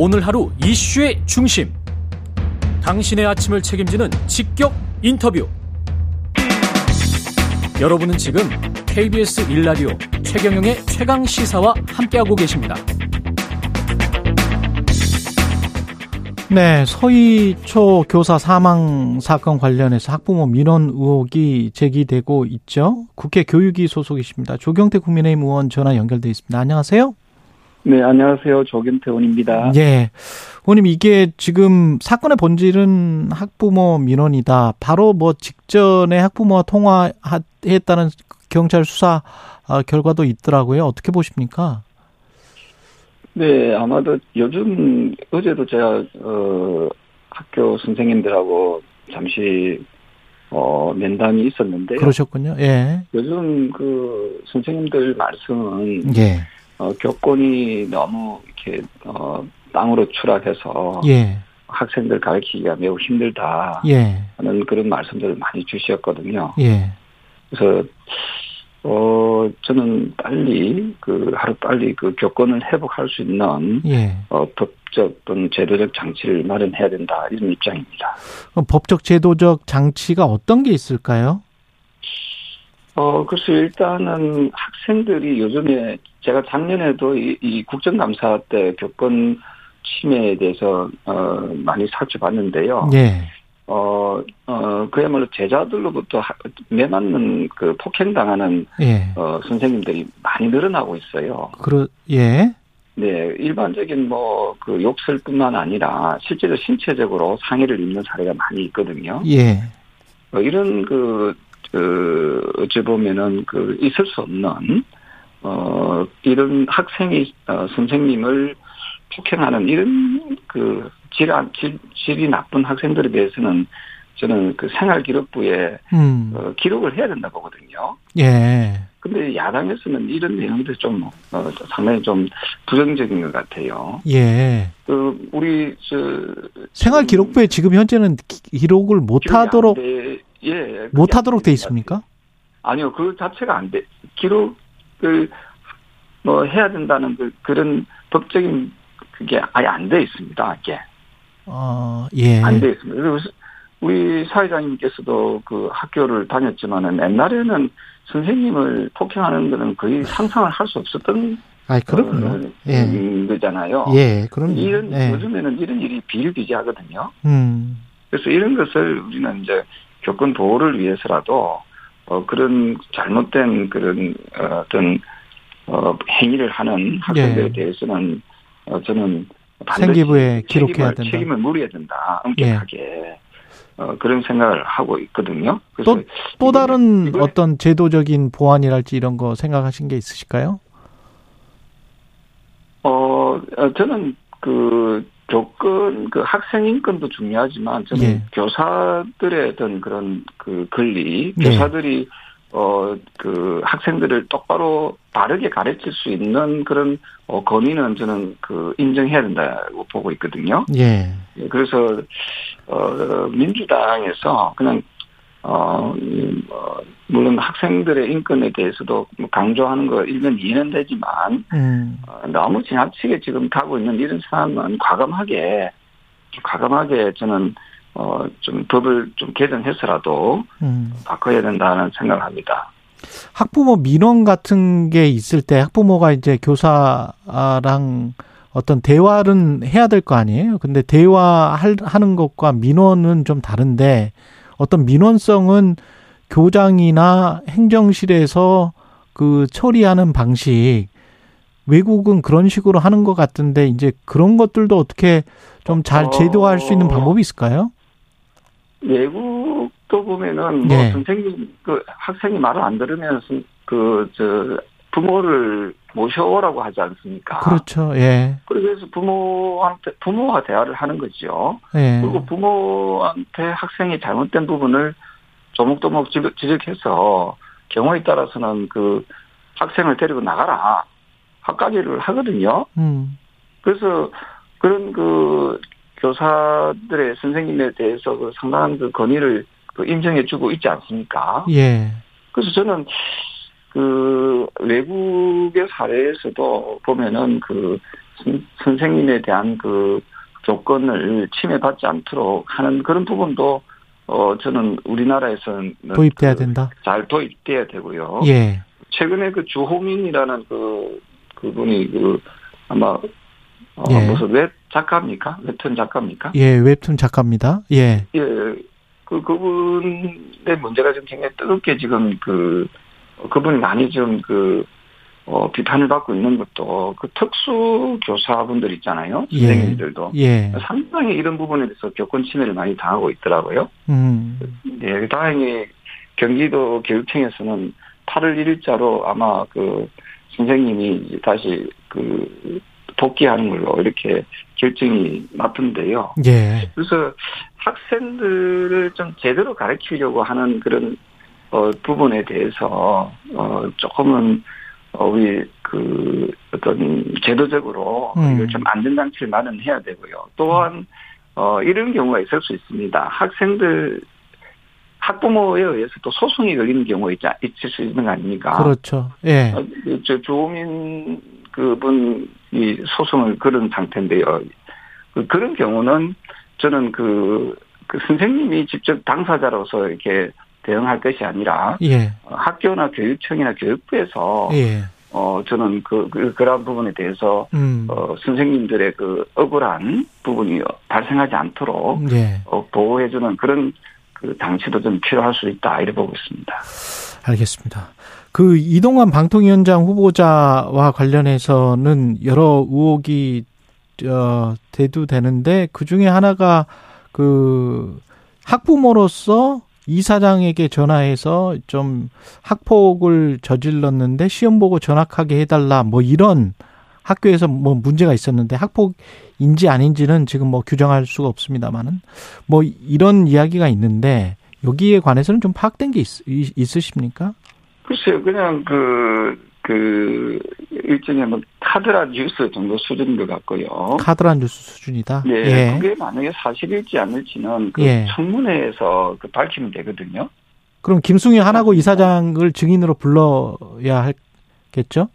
오늘 하루 이슈의 중심. 당신의 아침을 책임지는 직격 인터뷰. 여러분은 지금 KBS 일라디오 최경영의 최강 시사와 함께하고 계십니다. 네, 서희초 교사 사망 사건 관련해서 학부모 민원 의혹이 제기되고 있죠. 국회 교육위 소속이십니다. 조경태 국민의힘 의원 전화 연결돼 있습니다. 안녕하세요. 네, 안녕하세요. 조경태 의원입니다. 예. 의원님, 이게 지금 사건의 본질은 학부모 민원이다. 바로 뭐 직전에 학부모와 통화했다는 경찰 수사 아, 결과도 있더라고요. 어떻게 보십니까? 네, 아마도 요즘 어제도 제가 어 학교 선생님들하고 잠시 어 면담이 있었는데 그러셨군요. 예. 요즘 그 선생님들 말씀은 예. 어 교권이 너무 이렇게 어 땅으로 추락해서 예. 학생들 가르치기가 매우 힘들다 예. 하는 그런 말씀들을 많이 주셨거든요. 예. 그래서 어 저는 빨리 그 하루 빨리 그 교권을 회복할 수 있는 예. 어 법적 또는 제도적 장치를 마련해야 된다 이런 입장입니다. 그럼 법적 제도적 장치가 어떤 게 있을까요? 어 글쎄 일단은 학생들이 요즘에 제가 작년에도 이, 이 국정감사 때 교권 침해에 대해서 어 많이 살펴봤는데요. 예. 어, 어, 그야말로 제자들로부터 하- 매맞는 그 폭행당하는, 예. 어, 선생님들이 많이 늘어나고 있어요. 그러 예. 네, 일반적인 뭐, 그 욕설 뿐만 아니라 실제로 신체적으로 상해를 입는 사례가 많이 있거든요. 예. 어, 이런 그, 그, 어찌 보면은 그, 있을 수 없는, 어, 이런 학생이, 어, 선생님을 폭행하는 이런 그, 질, 안- 질, 질이 나쁜 학생들에 대해서는 저는 그 생활기록부에 음. 어, 기록을 해야 된다 보거든요. 예. 근데 야당에서는 이런 내용들이 좀, 어, 상당히 좀 부정적인 것 같아요. 예. 그, 우리, 저. 생활 기록부에 지금 현재는 기- 기록을 못 하도록 돼. 예. 그게 못안 하도록 돼. 있습니까? 아니요, 그 자체가 안 돼. 기록을 뭐 해야 된다는 그, 그런 법적인 그게 아예 안 돼 있습니다. 이게. 어, 예. 안 돼 있습니다. 그래서 우리 사회자님께서도 그 학교를 다녔지만은 옛날에는 선생님을 폭행하는 거는 거의 상상을 할 수 없었던 아이, 그럼요. 어, 예. 음, 거잖아요. 예, 그럼요. 이런 예. 요즘에는 이런 일이 비일비재하거든요. 음. 그래서 이런 것을 우리는 이제 교권 보호를 위해서라도 어 그런 잘못된 그런 어, 어떤 어 행위를 하는 학생들에 예. 대해서는 어 저는 생기부에 기록해야 책임을, 된다. 책임을 물어야 된다. 엄격하게 어 그런 생각을 하고 있거든요. 그래서 또, 또 다른 이거는 어떤 제도적인 보완이랄지 이런 거 생각하신 게 있으실까요? 어, 어, 저는 그 교권, 그 학생 인권도 중요하지만 저는 예. 교사들의 어떤 그런 그 권리, 네. 교사들이 어, 그 학생들을 똑바로 바르게 가르칠 수 있는 그런 어, 권위는 저는 그 인정해야 된다고 보고 있거든요. 예. 예, 그래서 어, 민주당에서 그냥 어, 이, 뭐, 물론 학생들의 인권에 대해서도 뭐 강조하는 거 일면 이해는 되지만 음. 어, 너무 지나치게 지금 가고 있는 이런 상황은 과감하게 과감하게 저는 어, 좀 법을 좀 개정해서라도 음. 바꿔야 된다는 생각을 합니다. 학부모 민원 같은 게 있을 때 학부모가 이제 교사랑 어떤 대화는 해야 될 거 아니에요? 근데 대화하는 것과 민원은 좀 다른데 어떤 민원성은 교장이나 행정실에서 그 처리하는 방식 외국은 그런 식으로 하는 것 같은데 이제 그런 것들도 어떻게 좀잘 어. 제도화할 수 있는 방법이 있을까요? 외국도 보면은 뭐 네. 선생님 그 학생이 말을 안 들으면 그저 부모를 모셔오라고 하지 않습니까? 그렇죠. 예. 그래서 부모한테 부모와 대화를 하는 거죠. 예. 그리고 부모한테 학생이 잘못된 부분을 조목조목 지적- 지적해서 경우에 따라서는 그 학생을 데리고 나가라 학가기를 하거든요. 음. 그래서 그런 그 교사들의 선생님에 대해서 그 상당한 그 권위를 그 인정해주고 있지 않습니까? 예. 그래서 저는 그 외국의 사례에서도 보면은 그 선, 선생님에 대한 그 조건을 침해받지 않도록 하는 그런 부분도 어 저는 우리나라에서는 도입돼야 그 된다. 잘 도입돼야 되고요. 예. 최근에 그 주호민이라는 그 그분이 그 아마 어, 예. 무슨 웹 작가입니까? 웹툰 작가입니까? 예, 웹툰 작가입니다. 예. 예. 그 그분의 문제가 지금 굉장히 뜨겁게 지금 그 그분이 많이 좀그 어, 비판을 받고 있는 것도 그 특수 교사분들 있잖아요. 예. 선생님들도. 예. 상당히 이런 부분에 대해서 교권 침해를 많이 당하고 있더라고요. 음. 예, 다행히 경기도 교육청에서는 8월 1일자로 아마 그 선생님이 다시 그 복귀하는 걸로 이렇게 결정이 났던데요. 예. 그래서 학생들을 좀 제대로 가르치려고 하는 그런 어, 부분에 대해서 어, 조금은 어, 우리 그 어떤 제도적으로 음. 이걸 좀 안전장치를 마련해야 되고요. 또한 어, 이런 경우가 있을 수 있습니다. 학생들 학부모에 의해서 또 소송이 걸리는 경우가 있, 있을 수 있는 거 아닙니까? 그렇죠. 예. 어, 저 조민 그분이 소송을 걸은 상태인데요. 그, 그런 경우는 저는 그, 그 선생님이 직접 당사자로서 이렇게 대응할 것이 아니라 예. 어, 학교나 교육청이나 교육부에서 예. 어 저는 그, 그 그러한 부분에 대해서 음. 어 선생님들의 그 억울한 부분이 발생하지 않도록 예. 어, 보호해주는 그런 그 장치도 좀 필요할 수 있다 이렇게 보고 있습니다. 알겠습니다. 그 이동환 방통위원장 후보자와 관련해서는 여러 의혹이 어, 대두되는데 그 중에 하나가 그 학부모로서 이사장에게 전화해서 좀 학폭을 저질렀는데 시험 보고 전학하게 해달라 뭐 이런 학교에서 뭐 문제가 있었는데 학폭인지 아닌지는 지금 뭐 규정할 수가 없습니다만은 뭐 이런 이야기가 있는데 여기에 관해서는 좀 파악된 게 있, 있으십니까? 글쎄요, 그냥 그, 그, 일종의 뭐 카드라 뉴스 정도 수준인 것 같고요. 카드라 뉴스 수준이다? 예. 예. 그게 만약에 사실일지 아닐지는 그 예. 청문회에서 그 밝히면 되거든요. 그럼 김승희 하나고 이사장을 증인으로 불러야 할겠죠?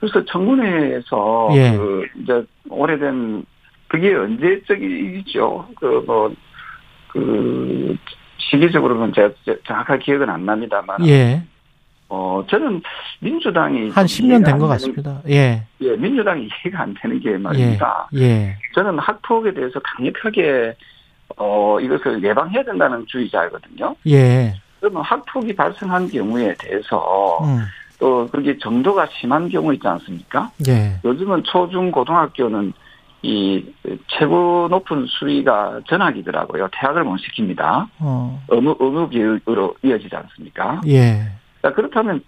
그래서 청문회에서 예. 그 이제 오래된 그게 언제적이죠? 그 뭐 그 시기적으로는 제가 정확하게 기억은 안 납니다만 예. 어, 저는 민주당이. 한 10년 된 것 같습니다. 예. 예, 민주당이 이해가 안 되는 게 말입니다. 예. 예. 저는 학폭에 대해서 강력하게, 어, 이것을 예방해야 된다는 주의자거든요. 예. 그러면 학폭이 발생한 경우에 대해서, 음. 또 그게 정도가 심한 경우 있지 않습니까? 예. 요즘은 초중 고등학교는 이 최고 높은 수위가 전학이더라고요. 퇴학을 못 시킵니다. 어. 의무, 의무 교육으로 이어지지 않습니까? 예. 자, 그렇다면,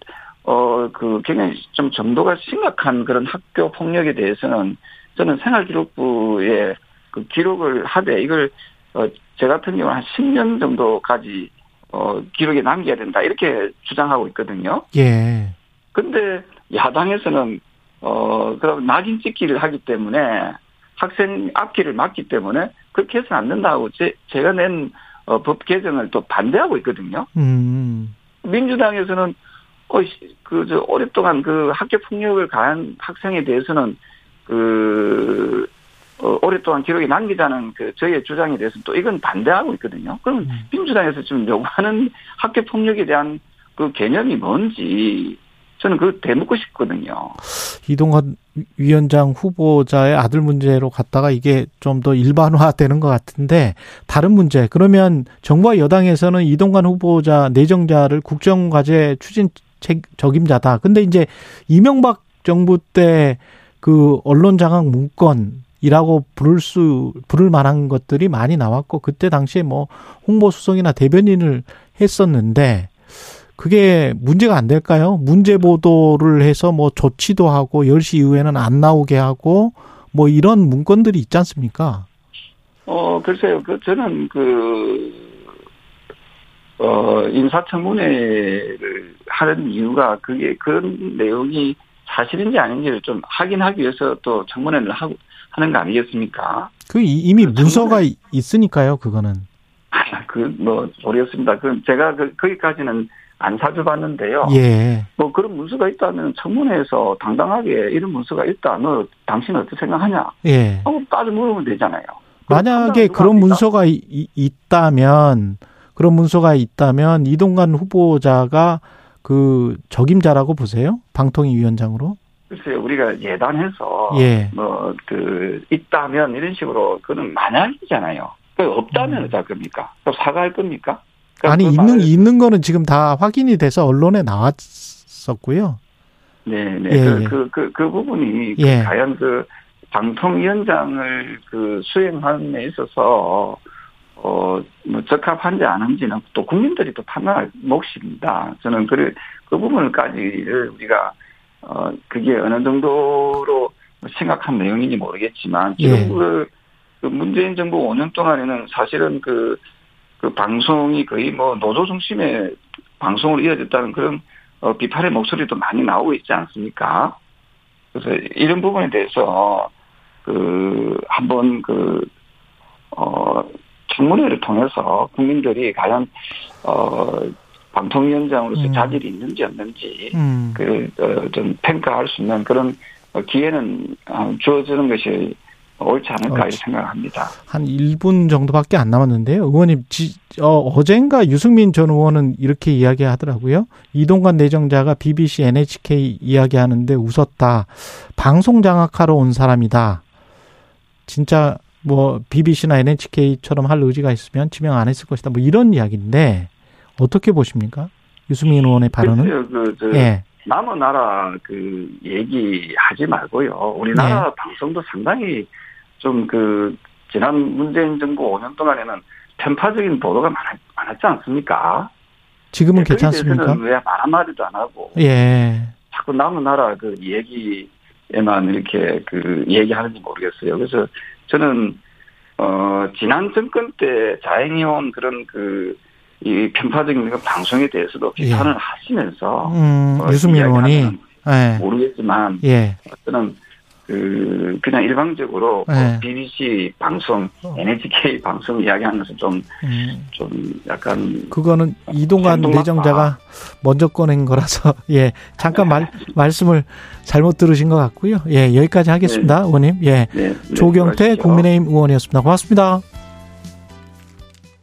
어, 그 굉장히 좀 정도가 심각한 그런 학교 폭력에 대해서는 저는 생활기록부에 그 기록을 하되 이걸, 어, 제 같은 경우는 한 10년 정도까지, 어, 기록에 남겨야 된다. 이렇게 주장하고 있거든요. 예. 근데 야당에서는, 어, 그럼 낙인 찍기를 하기 때문에 학생 앞길을 막기 때문에 그렇게 해서는 안 된다고 제, 제가 낸 어, 법 개정을 또 반대하고 있거든요. 음. 민주당에서는 어, 그, 저, 오랫동안 그 학교 폭력을 가한 학생에 대해서는 그, 어, 오랫동안 기록에 남기자는 그 저희의 주장에 대해서 또 이건 반대하고 있거든요. 그럼 음. 민주당에서 지금 요구하는 학교 폭력에 대한 그 개념이 뭔지 저는 그 대묻고 싶거든요. 이동관 위원장 후보자의 아들 문제로 갔다가 이게 좀 더 일반화되는 것 같은데 다른 문제 그러면 정부와 여당에서는 이동관 후보자 내정자를 국정과제 추진 책 적임자다. 근데 이제 이명박 정부 때 그 언론 장악 문건 이라고 부를 수 부를 만한 것들이 많이 나왔고 그때 당시에 뭐 홍보 수석이나 대변인을 했었는데 그게 문제가 안 될까요? 문제 보도를 해서 뭐 조치도 하고 10시 이후에는 안 나오게 하고 뭐 이런 문건들이 있지 않습니까? 어, 글쎄요. 그, 저는 그, 어, 인사청문회를 하는 이유가 그게 그런 내용이 사실인지 아닌지를 좀 확인하기 위해서 또 청문회를 하고 하는 거 아니겠습니까? 그 이미 그 문서가 있으니까요, 그거는. 아, 그, 뭐, 모르겠습니다. 그, 제가 그, 거기까지는 안 사주봤는데요. 예. 뭐 그런 문서가 있다면 청문회에서 당당하게 이런 문서가 있다. 너 당신 어떻게 생각하냐? 예. 하고 따져 물으면 되잖아요. 만약에 그런 문서가 이, 이, 있다면 그런 문서가 있다면 이동관 후보자가 그 적임자라고 보세요? 방통위 위원장으로? 글쎄요, 우리가 예단해서 예. 뭐그 있다면 이런 식으로 그는 만약이잖아요. 그 없다면 음. 어쩔 겁니까? 사과할 겁니까? 그럼 아니 그 있는 말을- 있는 거는 지금 다 확인이 돼서 언론에 나왔었고요. 네, 네. 예, 그, 예. 그, 그, 그 부분이 예. 과연 그 방통위원장을 그 수행함에 있어서 어, 뭐 적합한지 아닌지는 또 국민들이 또 판단할 몫입니다. 저는 그, 그 부분까지를 우리가 어, 그게 어느 정도로 심각한 내용인지 모르겠지만 지금 예. 그, 그 문재인 정부 5년 동안에는 사실은 그, 그 방송이 거의 뭐 노조 중심의 방송으로 이어졌다는 그런 어, 비판의 목소리도 많이 나오고 있지 않습니까? 그래서 이런 부분에 대해서 그 한번 그 어, 청문회를 통해서 국민들이 과연 어, 방통위원장으로서 음. 자질이 있는지 없는지 음. 그좀 평가할 수 있는 그런 어, 기회는 어, 주어지는 것이 옳지 않을까 어, 생각합니다. 한 1분 정도밖에 안 남았는데요. 의원님, 지, 어, 어젠가 유승민 전 의원은 이렇게 이야기하더라고요. 이동관 내정자가 BBC, NHK 이야기하는데 웃었다. 방송 장악하러 온 사람이다. 진짜 뭐 BBC나 NHK처럼 할 의지가 있으면 지명 안 했을 것이다. 뭐 이런 이야기인데 어떻게 보십니까? 유승민 의원의 발언은? 글쎄요, 그, 저, 예. 남의 나라 그 얘기하지 말고요. 우리나라 네. 방송도 상당히 좀 그 지난 문재인 정부 5년 동안에는 편파적인 보도가 많았, 많았지 않습니까? 지금은 네, 괜찮습니까? 대해서는 왜말 한마디도 안 하고 예. 자꾸 남의 나라 그 얘기에만 이렇게 그 얘기하는지 모르겠어요. 그래서 저는 어 지난 정권 때 자행해온 그런 그 이 편파적인 그 방송에 대해서도 비판을 하시면서 예. 음, 어, 유승민 의원이 예. 모르겠지만 예. 저는 그 그냥 일방적으로 뭐 네. BBC 방송, 어. NHK 방송 이야기하는 것은 좀좀 음. 약간 그거는 이동관 내정자가 먼저 꺼낸 거라서 예 잠깐 말 말씀을 잘못 들으신 것 같고요 예 여기까지 하겠습니다 의원님 예 네, 네, 조경태. 국민의힘 의원이었습니다 고맙습니다.